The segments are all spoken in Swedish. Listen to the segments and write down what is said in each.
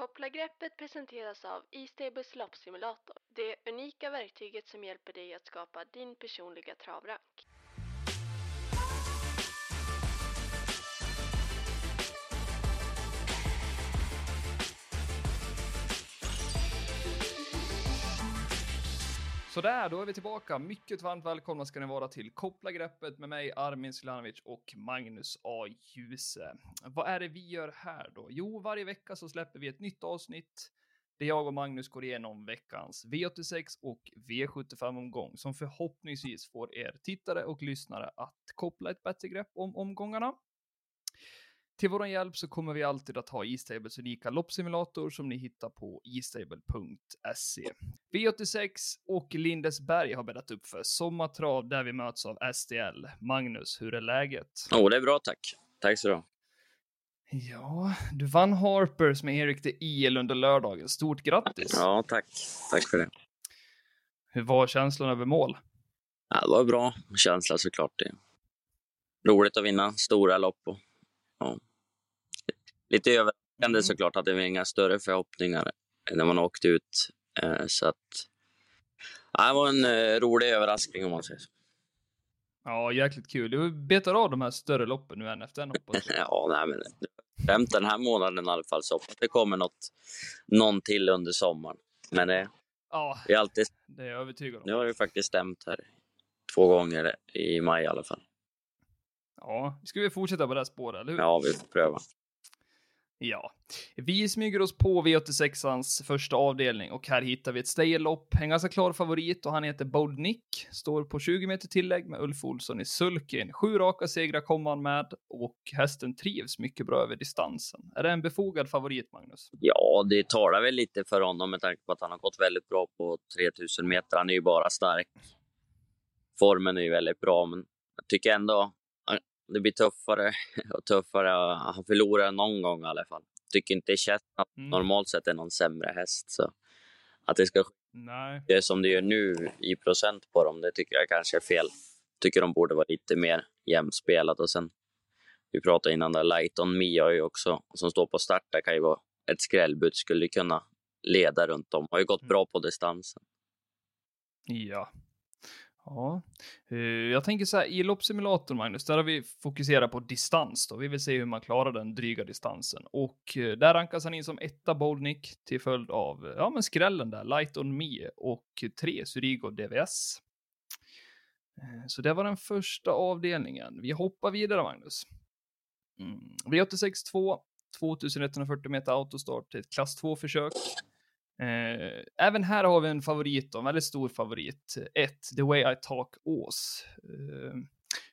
Koppla greppet presenteras av E-stables loppsimulator. Det unika verktyget som hjälper dig att skapa din personliga travrank. Sådär, då är vi tillbaka. Mycket varmt välkomna ska ni vara till Koppla greppet med mig Armin Silanovic och Magnus A. Djuse. Vad är det vi gör här då? Jo, varje vecka så släpper vi ett nytt avsnitt där jag och Magnus går igenom veckans V86 och V75-omgång som förhoppningsvis får er tittare och lyssnare att koppla ett bättre grepp om omgångarna. Till vår hjälp så kommer vi alltid att ha E-stables unika loppsimulator som ni hittar på estable.se. V86 och Lindesberg har bäddat upp för sommartrav där vi möts av STL. Magnus, hur är läget? Jo, oh, det är bra tack. Tack så du Ja, du vann Harpers med Erik de Il under lördagen. Stort grattis! Ja, tack. Tack för det. Hur var känslan över mål? Ja, det var bra känsla såklart. Det roligt att vinna stora lopp och ja, lite överraskande mm. såklart att det var inga större förhoppningar när man åkte ut. Eh, så att, ja, det var en eh, rolig överraskning om man säger så. Ja, jäkligt kul. Du betar av de här större loppen nu en efter en hoppas Ja, nej men främst den här månaden i alla fall så hoppas det kommer något, någon till under sommaren. Men det, ja, det är alltid... Det är jag övertygad om. Nu har det faktiskt stämt här två gånger i maj i alla fall. Ja, ska vi fortsätta på det här spåret, eller hur? Ja, vi får pröva. Ja, vi smyger oss på V86ans första avdelning och här hittar vi ett stayerlopp. En ganska klar favorit och han heter Bold Nick. Står på 20 meter tillägg med Ulf Olsson i sulken. Sju raka segrar kommer han med och hästen trivs mycket bra över distansen. Är det en befogad favorit, Magnus? Ja, det talar väl lite för honom med tanke på att han har gått väldigt bra på 3000 meter. Han är ju bara stark. Formen är ju väldigt bra, men jag tycker ändå det blir tuffare och tuffare. Han förlorar någon gång i alla fall. Tycker inte Chetna mm. normalt sett är någon sämre häst. Så att det ska Nej. det som det gör nu i procent på dem, det tycker jag kanske är fel. Tycker de borde vara lite mer jämspelat. Och sen, vi pratade innan där, Light on Me har ju också, som står på start, där kan ju vara ett skrällbud, skulle kunna leda runt om. Har ju gått mm. bra på distansen. Ja, Ja, eh, jag tänker så här i loppsimulatorn Magnus, där har vi fokuserat på distans då. Vi vill se hur man klarar den dryga distansen och eh, där rankas han in som etta Boldnick till följd av eh, ja, men skrällen där, Light on Me och tre Surigo DVS. Så det var den första avdelningen. Vi hoppar vidare Magnus. Mm. V86 2, 2140 meter autostart till ett klass 2-försök. Eh, även här har vi en favorit, en väldigt stor favorit. Ett, The Way I Talk Ås. Eh,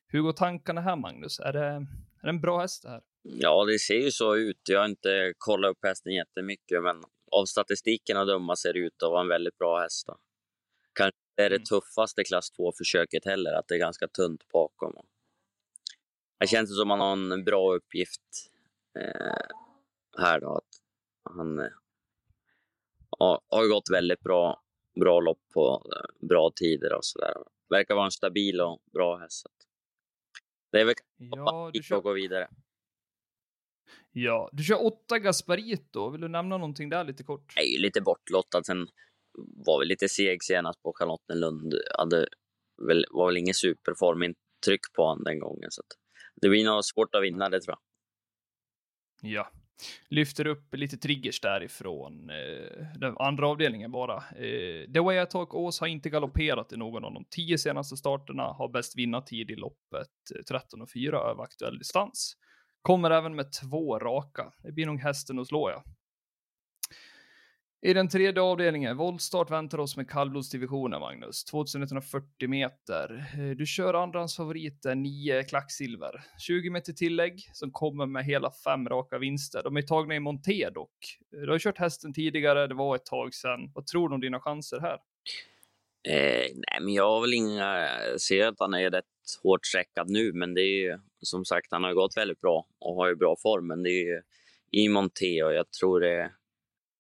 hur går tankarna här, Magnus? Är det, är det en bra häst det här? Ja, det ser ju så ut. Jag har inte kollat upp hästen jättemycket, men av statistiken att döma ser det ut att vara en väldigt bra häst. Då. Kanske är det mm. tuffaste klass 2-försöket heller, att det är ganska tunt bakom. Det känns som att han har en bra uppgift eh, här då. Att han ja, har gått väldigt bra, bra lopp på eh, bra tider och så där. Verkar vara en stabil och bra häst. Det är väl ja, du kör... att gå vidare. Ja, du kör åtta Gasparito. Vill du nämna någonting där lite kort? Är lite bortlottad. Sen var vi lite seg senast på Charlottenlund. Hade väl, var väl ingen superformintryck på honom den gången. Så det blir nog svårt att vinna det tror jag. Ja, lyfter upp lite triggers därifrån eh, den andra avdelningen bara. Eh, The Way I Talk Ås har inte galopperat i någon av de tio senaste starterna, har bäst vinnartid i loppet eh, 13 och 4 över aktuell distans. Kommer även med två raka. Det blir nog hästen att slå, ja. I den tredje avdelningen, voltstart väntar oss med kallblodsdivisionen, Magnus. 2140 meter. Eh, du kör andrahandsfavoriten 9 Klacksilver. 20 meter tillägg som kommer med hela fem raka vinster. De är tagna i monté dock. Eh, du har kört hästen tidigare, det var ett tag sedan. Vad tror du om dina chanser här? Eh, nej, men jag har väl inga... Jag ser att han är rätt hårt sträckad nu, men det är ju som sagt, han har gått väldigt bra och har ju bra form, men det är ju i monté och jag tror det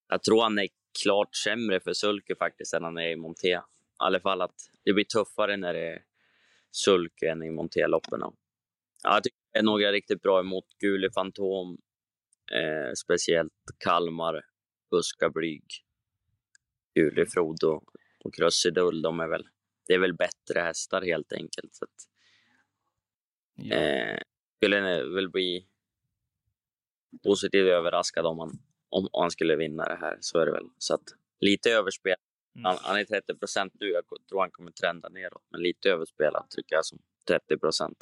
jag tror han är klart sämre för sulke faktiskt än han är i monté. I alla fall att det blir tuffare när det är sulke än i montéloppen. Ja, jag tycker det är några riktigt bra emot Guli Fantom, eh, speciellt Kalmar buska, blyg. Julefrod och, och Krusidull, de är väl, det är väl bättre hästar helt enkelt. Så att, eh, skulle väl bli positivt överraskad om han, om, han skulle vinna det här. Så är det väl. Så att lite överspel. Mm. Han, han är 30 procent nu. Jag tror han kommer trenda neråt, men lite överspelad tycker jag som 30 procent.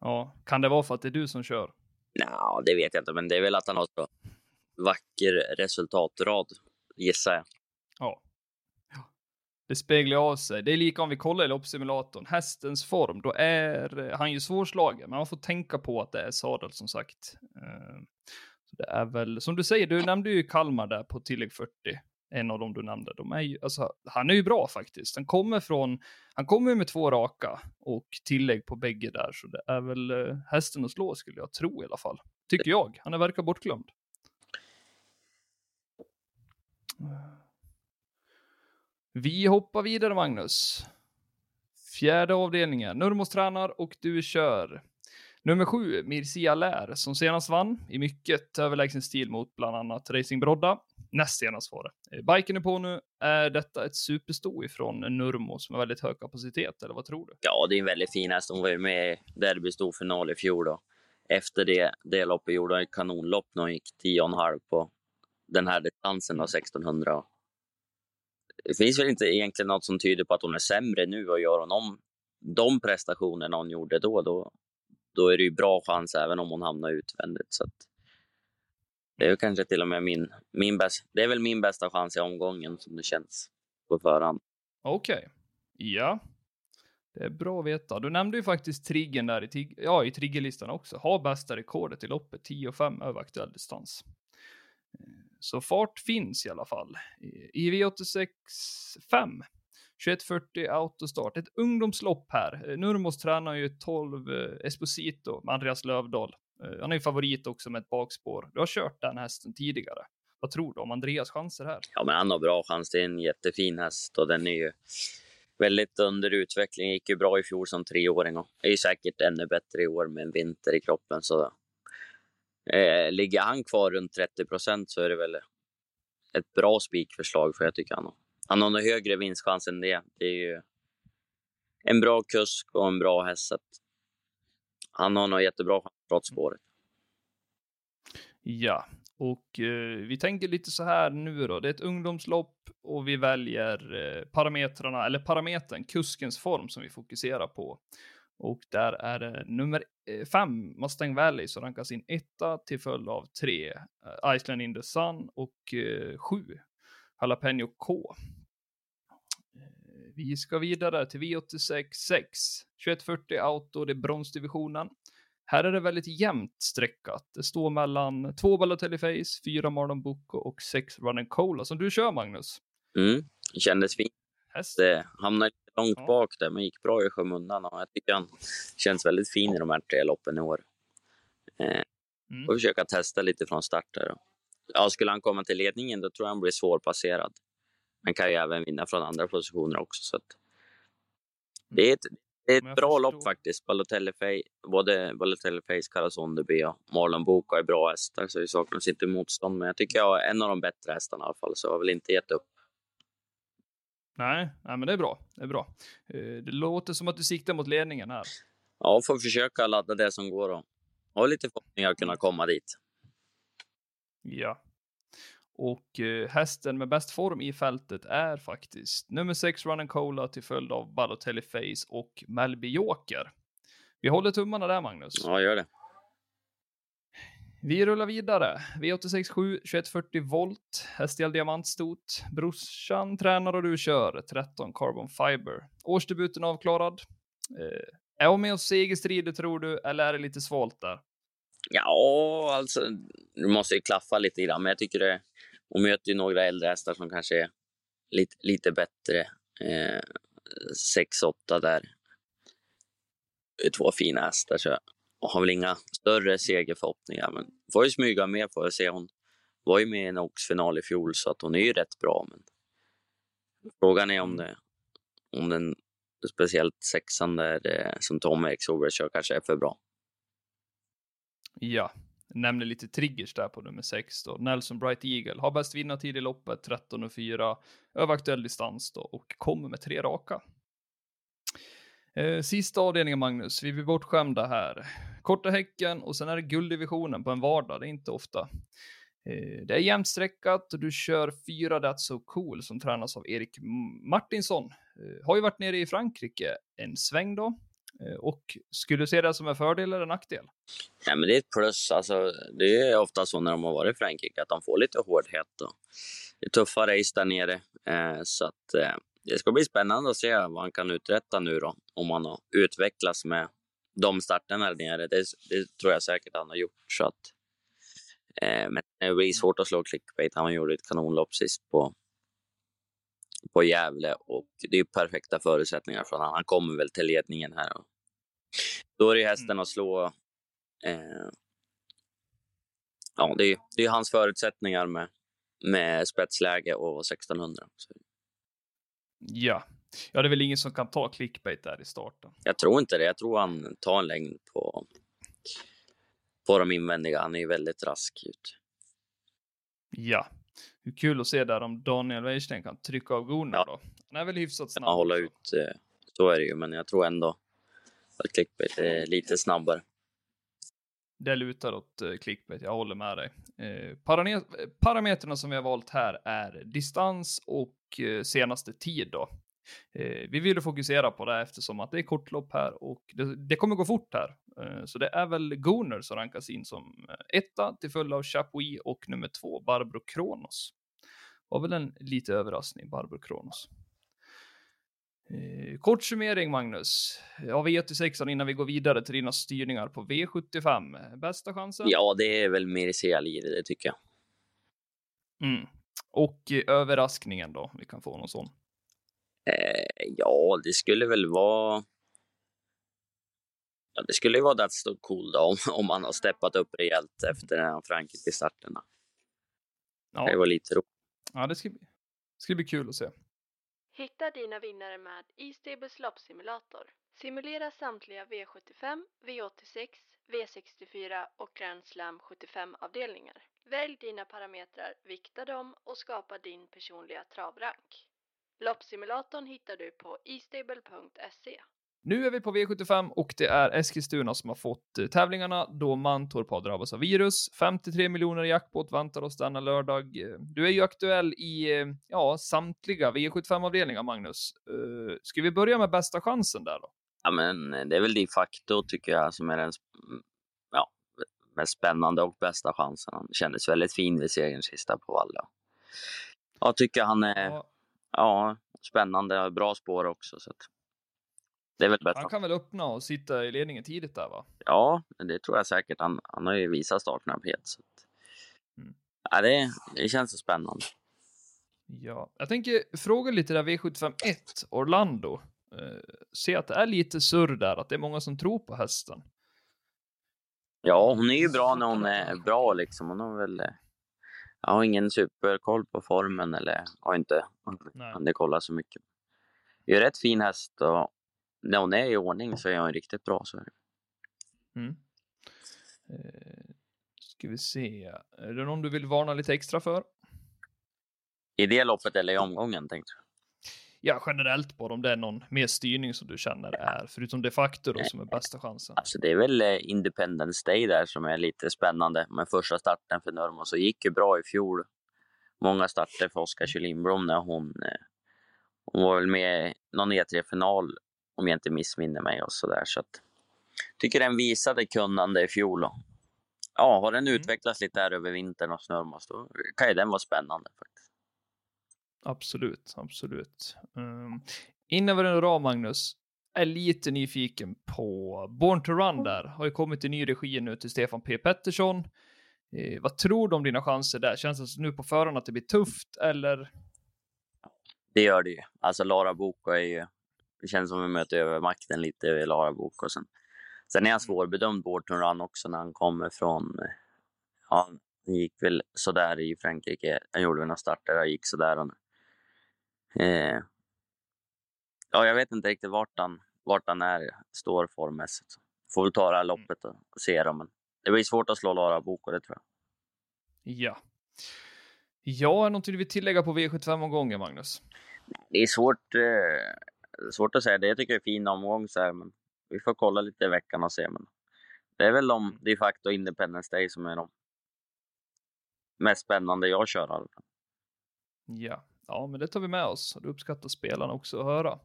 ja. Kan det vara för att det är du som kör? Nja, det vet jag inte, men det är väl att han har så vacker resultatrad, gissar jag. Ja. Det speglar av sig. Det är lika om vi kollar i loppsimulatorn. Hästens form, då är eh, han ju svårslagen, men man får tänka på att det är sadel som sagt. Så det är väl, som du säger, du nämnde ju Kalmar där på tillägg 40. En av dem du nämnde. De är ju, alltså, han är ju bra faktiskt. Han kommer från, han kommer ju med två raka och tillägg på bägge där, så det är väl eh, hästen att slå skulle jag tro i alla fall. Tycker jag. Han är verkar bortglömd. Vi hoppar vidare, Magnus. Fjärde avdelningen. Nurmos tränar och du kör. Nummer sju, Mircea Lär, som senast vann i mycket överlägsen stil mot bland annat Racing Brodda. Näst senast var det. Eh, biken är på nu. Är detta ett supersto ifrån Nurmo som har väldigt hög kapacitet, eller vad tror du? Ja, det är en väldigt fin häst. Hon var ju med i derbystorfinal i fjol. Då. Efter det, det loppet gjorde hon ett kanonlopp när hon gick 10,5 på den här distansen, då, 1600. Det finns väl inte egentligen något som tyder på att hon är sämre nu och gör hon om de prestationerna hon gjorde då, då, då är det ju bra chans även om hon hamnar utvändigt. Så det är väl kanske till och med min, min bäst, det är väl min bästa chans i omgången som det känns på förhand. Okej. Ja. Det är bra att veta. Du nämnde ju faktiskt triggern där i, ja, i triggerlistan också. Har bästa rekordet i loppet 10,5 över aktuell distans. Eh, Så fart finns i alla fall. I V86 5. 2140 autostart. Ett ungdomslopp här. Eh, Nurmos tränar ju 12 eh, Esposito med Andreas Lövdahl. Eh, han är ju favorit också med ett bakspår. Du har kört den hästen tidigare. Vad tror du om Andreas chanser här? Ja, men han har bra chans. Det är en jättefin häst och den är ju väldigt under utveckling. Gick ju bra i fjol som treåring och är ju säkert ännu bättre i år med en vinter i kroppen. Så eh, ligger han kvar runt 30 procent så är det väl ett bra spikförslag för jag tycker han har. Han har nog högre vinstchans än det. Det är ju en bra kusk och en bra häst. Han har nog jättebra chans trots spåret. Ja, och eh, vi tänker lite så här nu då. Det är ett ungdomslopp och vi väljer eh, parametrarna, eller parametern, kuskens form som vi fokuserar på. Och där är det nummer eh, fem, Mustang Valley, som rankas in etta till följd av tre, eh, Iceland in the Sun och eh, sju, Jalapeno K. Vi ska vidare till V86 6, 2140 Auto, det är bronsdivisionen. Här är det väldigt jämnt streckat. Det står mellan två Balotelli Face, fyra Marlon Bocco och sex Running Cola som du kör Magnus. Mm. Kändes fint. Häst. det hamnade lite långt Ja. bak där, men gick bra i skymundan. Och jag tycker han känns väldigt fin i de här tre loppen i år. Eh, Mm. och försöka testa lite från start. Där. Ja, skulle han komma till ledningen, då tror jag han blir svårpasserad. Han kan ju även vinna från andra positioner också. Så att... Det är ett, det är ett bra förstår. lopp faktiskt. Balotelli Face, både Balotelli Face, Carlson Derby och Marlon Boca är bra hästar, så det saknas inte motstånd. Men jag tycker jag är en av de bättre hästarna i alla fall, så jag har väl inte gett upp. Nej, nej, men det är bra. Det är bra. Eh, Det låter som att du siktar mot ledningen här. Ja, får försöka ladda det som går och ha lite förhoppningar att kunna komma dit. Ja. Och eh, hästen med bäst form i fältet är faktiskt nummer 6 Run Cola till följd av Balotelli Face och Melby Joker. Vi håller tummarna där Magnus. Ja, gör det. Vi rullar vidare. V867 2140 volt, hästdel diamantstot. Brorsan tränar och du kör 13 carbon fiber. Årsdebuten avklarad. Eh, är hon med oss segerstrider tror du, eller är det lite svalt där? Ja, alltså, det måste ju klaffa lite grann, men jag tycker det. Hon möter ju några äldre hästar som kanske är lite, lite bättre. Eh, 6-8 där. Det är två fina hästar, så jag har väl inga större segerförhoppningar. Men får ju smyga med får jag se. Hon var ju med i en Oaks-final i fjol, så att hon är ju rätt bra. Men frågan är om det, om den speciellt sexan där eh, som Tom Eriksson kör kanske är för bra. Ja, Nämner lite triggers där på nummer 6 då. Nelson Bright Eagle har bäst vinnartid i loppet 13.04 över aktuell distans då och kommer med tre raka. Eh, sista avdelningen Magnus, vi blir bortskämda här. Korta häcken och sen är det gulddivisionen på en vardag, det är inte ofta. Eh, det är jämnt streckat och du kör fyra That's So Cool som tränas av Erik Martinsson. Eh, har ju varit nere i Frankrike en sväng då Eh, och skulle du se det som en fördel eller en nackdel? Ja, men det är ett plus. Alltså, det är ofta så när de har varit i Frankrike att de får lite hårdhet. Och det är tuffa race där nere. Eh, så att, eh, det ska bli spännande att se vad han kan uträtta nu då. Om han har utvecklats med de starterna där nere. Det, det tror jag säkert han har gjort. Så att, Eh, men det blir svårt att slå clickbait. Han gjorde ett kanonlopp sist på, på Gävle och det är perfekta förutsättningar för honom. Han kommer väl till ledningen här. Och då är det hästen mm. att slå. Eh, ja, det är, det är hans förutsättningar med, med spetsläge och 1600. Så. Ja. ja, det är väl ingen som kan ta clickbait där i starten. Jag tror inte det. Jag tror han tar en längd på på de invändiga. Han är väldigt rask ut. Ja, hur kul att se där om Daniel Weirsten kan trycka av Gunnar ja. då. Han är väl hyfsat snabb. Ja, hålla ut. Eh, så är det ju, men jag tror ändå att clickbait är lite snabbare. Det lutar åt uh, clickbait, jag håller med dig. Uh, parametrarna som vi har valt här är distans och senaste tid då. Eh, vi vill fokusera på det eftersom att det är kortlopp här och det, det kommer gå fort här. Eh, så det är väl Gunnar som rankas in som eh, etta till följd av Chapuis och nummer två Barbro Kronos. Var väl en lite överraskning, Barbro Kronos. Kort summering Magnus, av V86 innan vi går vidare till dina styrningar på V75. Bästa chansen? Ja, det är väl Mircea Aliri, det tycker jag. Mm. Och överraskningen då, vi kan få någon sån? Eh, ja, det skulle väl vara... Ja, det skulle ju vara That's So Cool då, om, om man har steppat upp rejält efter den här Frankrike-starterna. Ja. Det var lite roligt. Ja, det ska, bli, det ska bli kul att se. Hitta dina vinnare med E-Stables loppsimulator. Simulera samtliga V75, V86, V64 och Grand Slam 75-avdelningar. Välj dina parametrar, vikta dem och skapa din personliga travrank. Loppsimulatorn hittar du på estable.se. Nu är vi på V75 och det är Eskilstuna som har fått eh, tävlingarna då Mantorp har drabbats av virus. 53 miljoner jackpot väntar oss denna lördag. Du är ju aktuell i eh, ja, samtliga V75-avdelningar, Magnus. Uh, ska vi börja med bästa chansen där då? Ja, men det är väl de facto tycker jag som är den ja, mest spännande och bästa chansen. Han kändes väldigt fin vid segern sista på Valla. Jag tycker han är ja ja, spännande. Bra spår också. Så det är väl bättre. Han kan väl öppna och sitta i ledningen tidigt där va? Ja, det tror jag säkert. Han, han har ju visat startsnabbhet. Så att, mm. ja, det, det känns så spännande. Ja, jag tänker fråga lite där V751 Orlando. Uh, se att det är lite surr där, att det är många som tror på hästen. Ja, hon är ju bra när hon är bra liksom. Hon har väl eh, jag har ingen superkoll på formen eller har inte hunnit kolla så mycket. Det är rätt fin häst och när hon är i ordning så är hon riktigt bra. Så. Mm. Eh, ska vi se. Är det någon du vill varna lite extra för? I det loppet eller i omgången tänkte du? Ja, generellt bara om det är någon mer styrning som du känner är, förutom de facto då, som är bästa chansen? Alltså det är väl eh, Independence Day där som är lite spännande med första starten för Nurmo, så gick ju bra i fjol. Många starter för Oskar Kjellindblom när hon, eh, hon var väl med i någon E3-final om jag inte missminner mig och sådär. Så att, tycker den visade kunnande i fjol. Och, ja, har den mm. utvecklats lite här över vintern och Snurmos, då kan ju den vara spännande faktiskt. Absolut, absolut. Um, innan vi rundar av Magnus, är lite nyfiken på Born to Run där. Har ju kommit en ny regi nu till Stefan P Pettersson. Eh, vad tror du om dina chanser där? Känns det nu på förhand att det blir tufft eller? Det gör det ju. Alltså Lara Boko är ju, det känns som vi möter övermakten lite i Lara Boko. Sen, sen är han svårbedömd Born to Run också när han kommer från, ja, han gick väl sådär i Frankrike. Han gjorde väl några starter, och gick sådär. Och Eh, ja, jag vet inte riktigt vart han, vart han är, står formmässigt. Får väl ta det här mm. loppet och, se då. Men det blir svårt att slå Lara Boko, det tror jag. Ja. Ja, någonting du vill tillägga på V75-omgången, Magnus? Det är svårt, eh, svårt att säga. Det tycker jag är fin omgång, så här, men vi får kolla lite i veckan och se. Men det är väl de de facto Independence Day som är de mest spännande jag kör. Ja, ja, men det tar vi med oss. Och det uppskattar spelarna också att höra.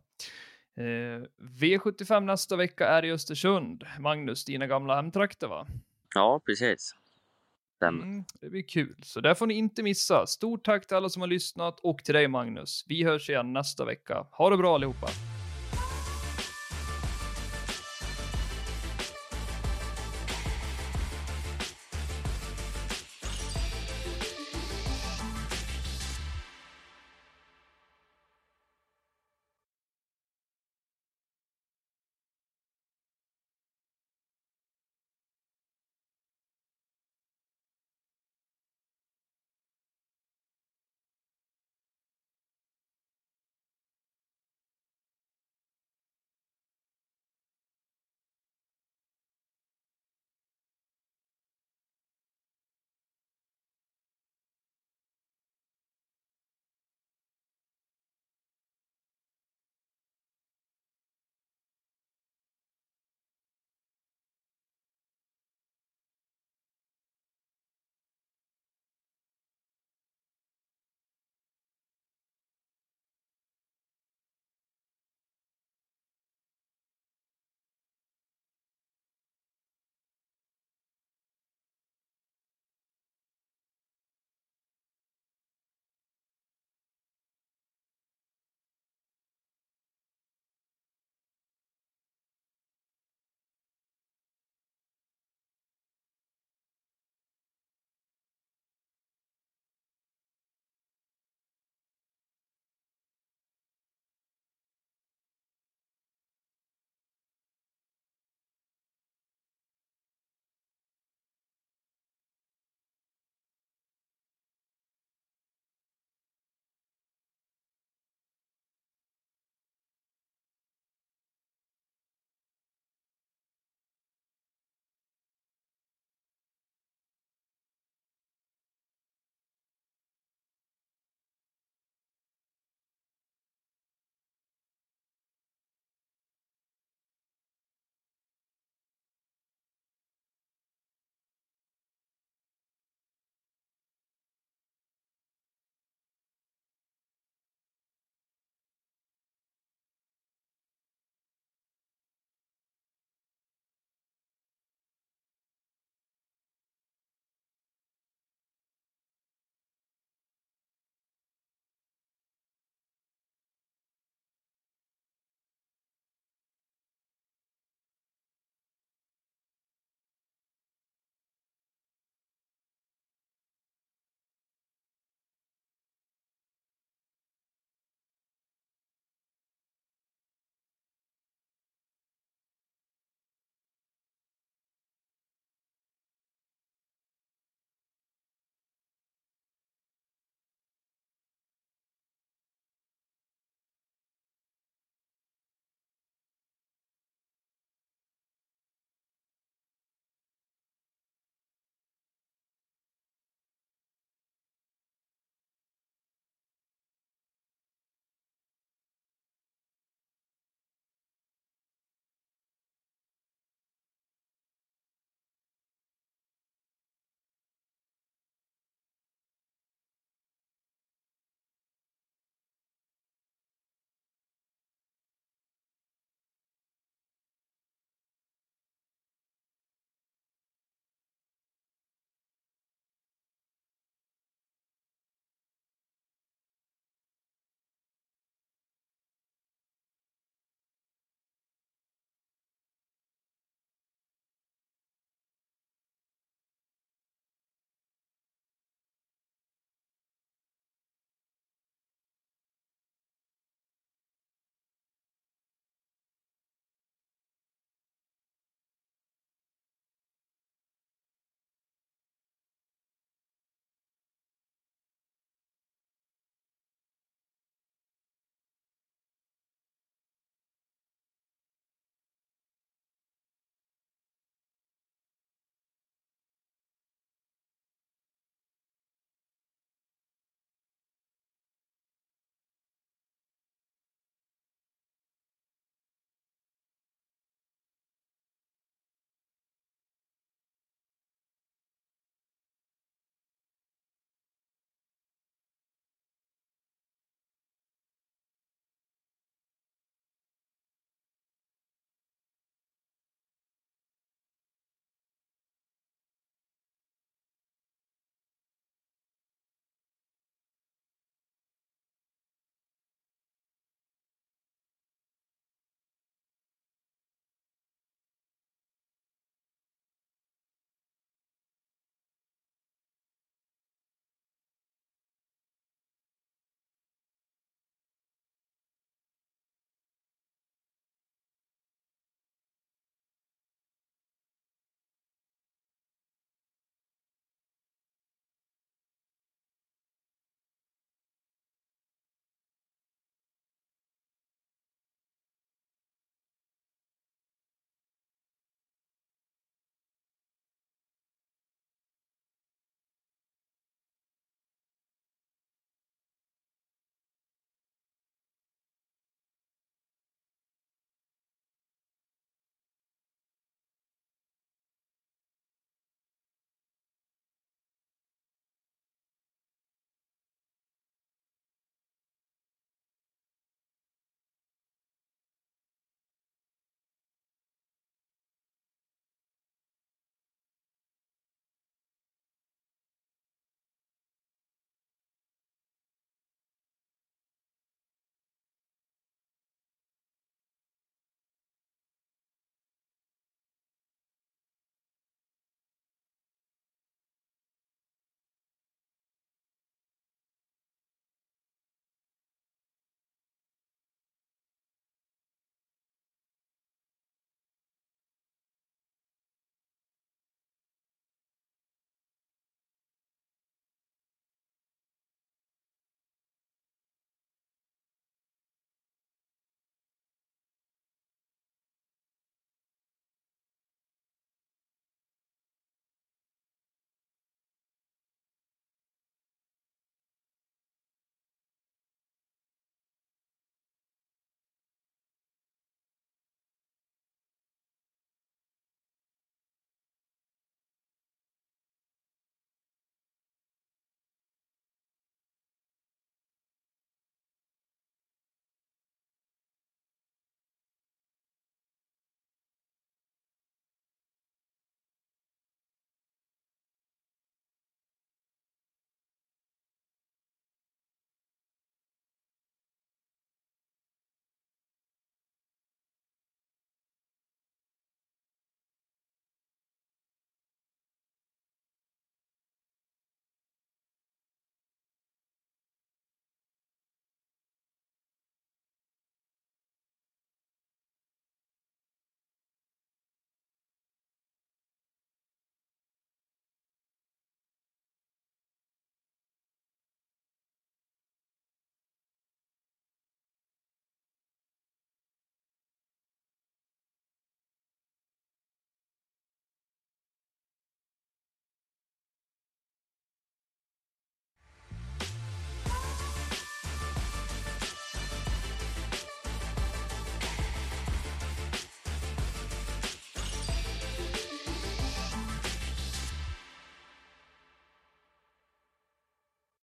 Eh, V75 nästa vecka är i Östersund. Magnus, dina gamla hemtrakter, va? Ja, precis. Mm, det blir kul, så där får ni inte missa. Stort tack till alla som har lyssnat och till dig Magnus. Vi hörs igen nästa vecka. Ha det bra allihopa!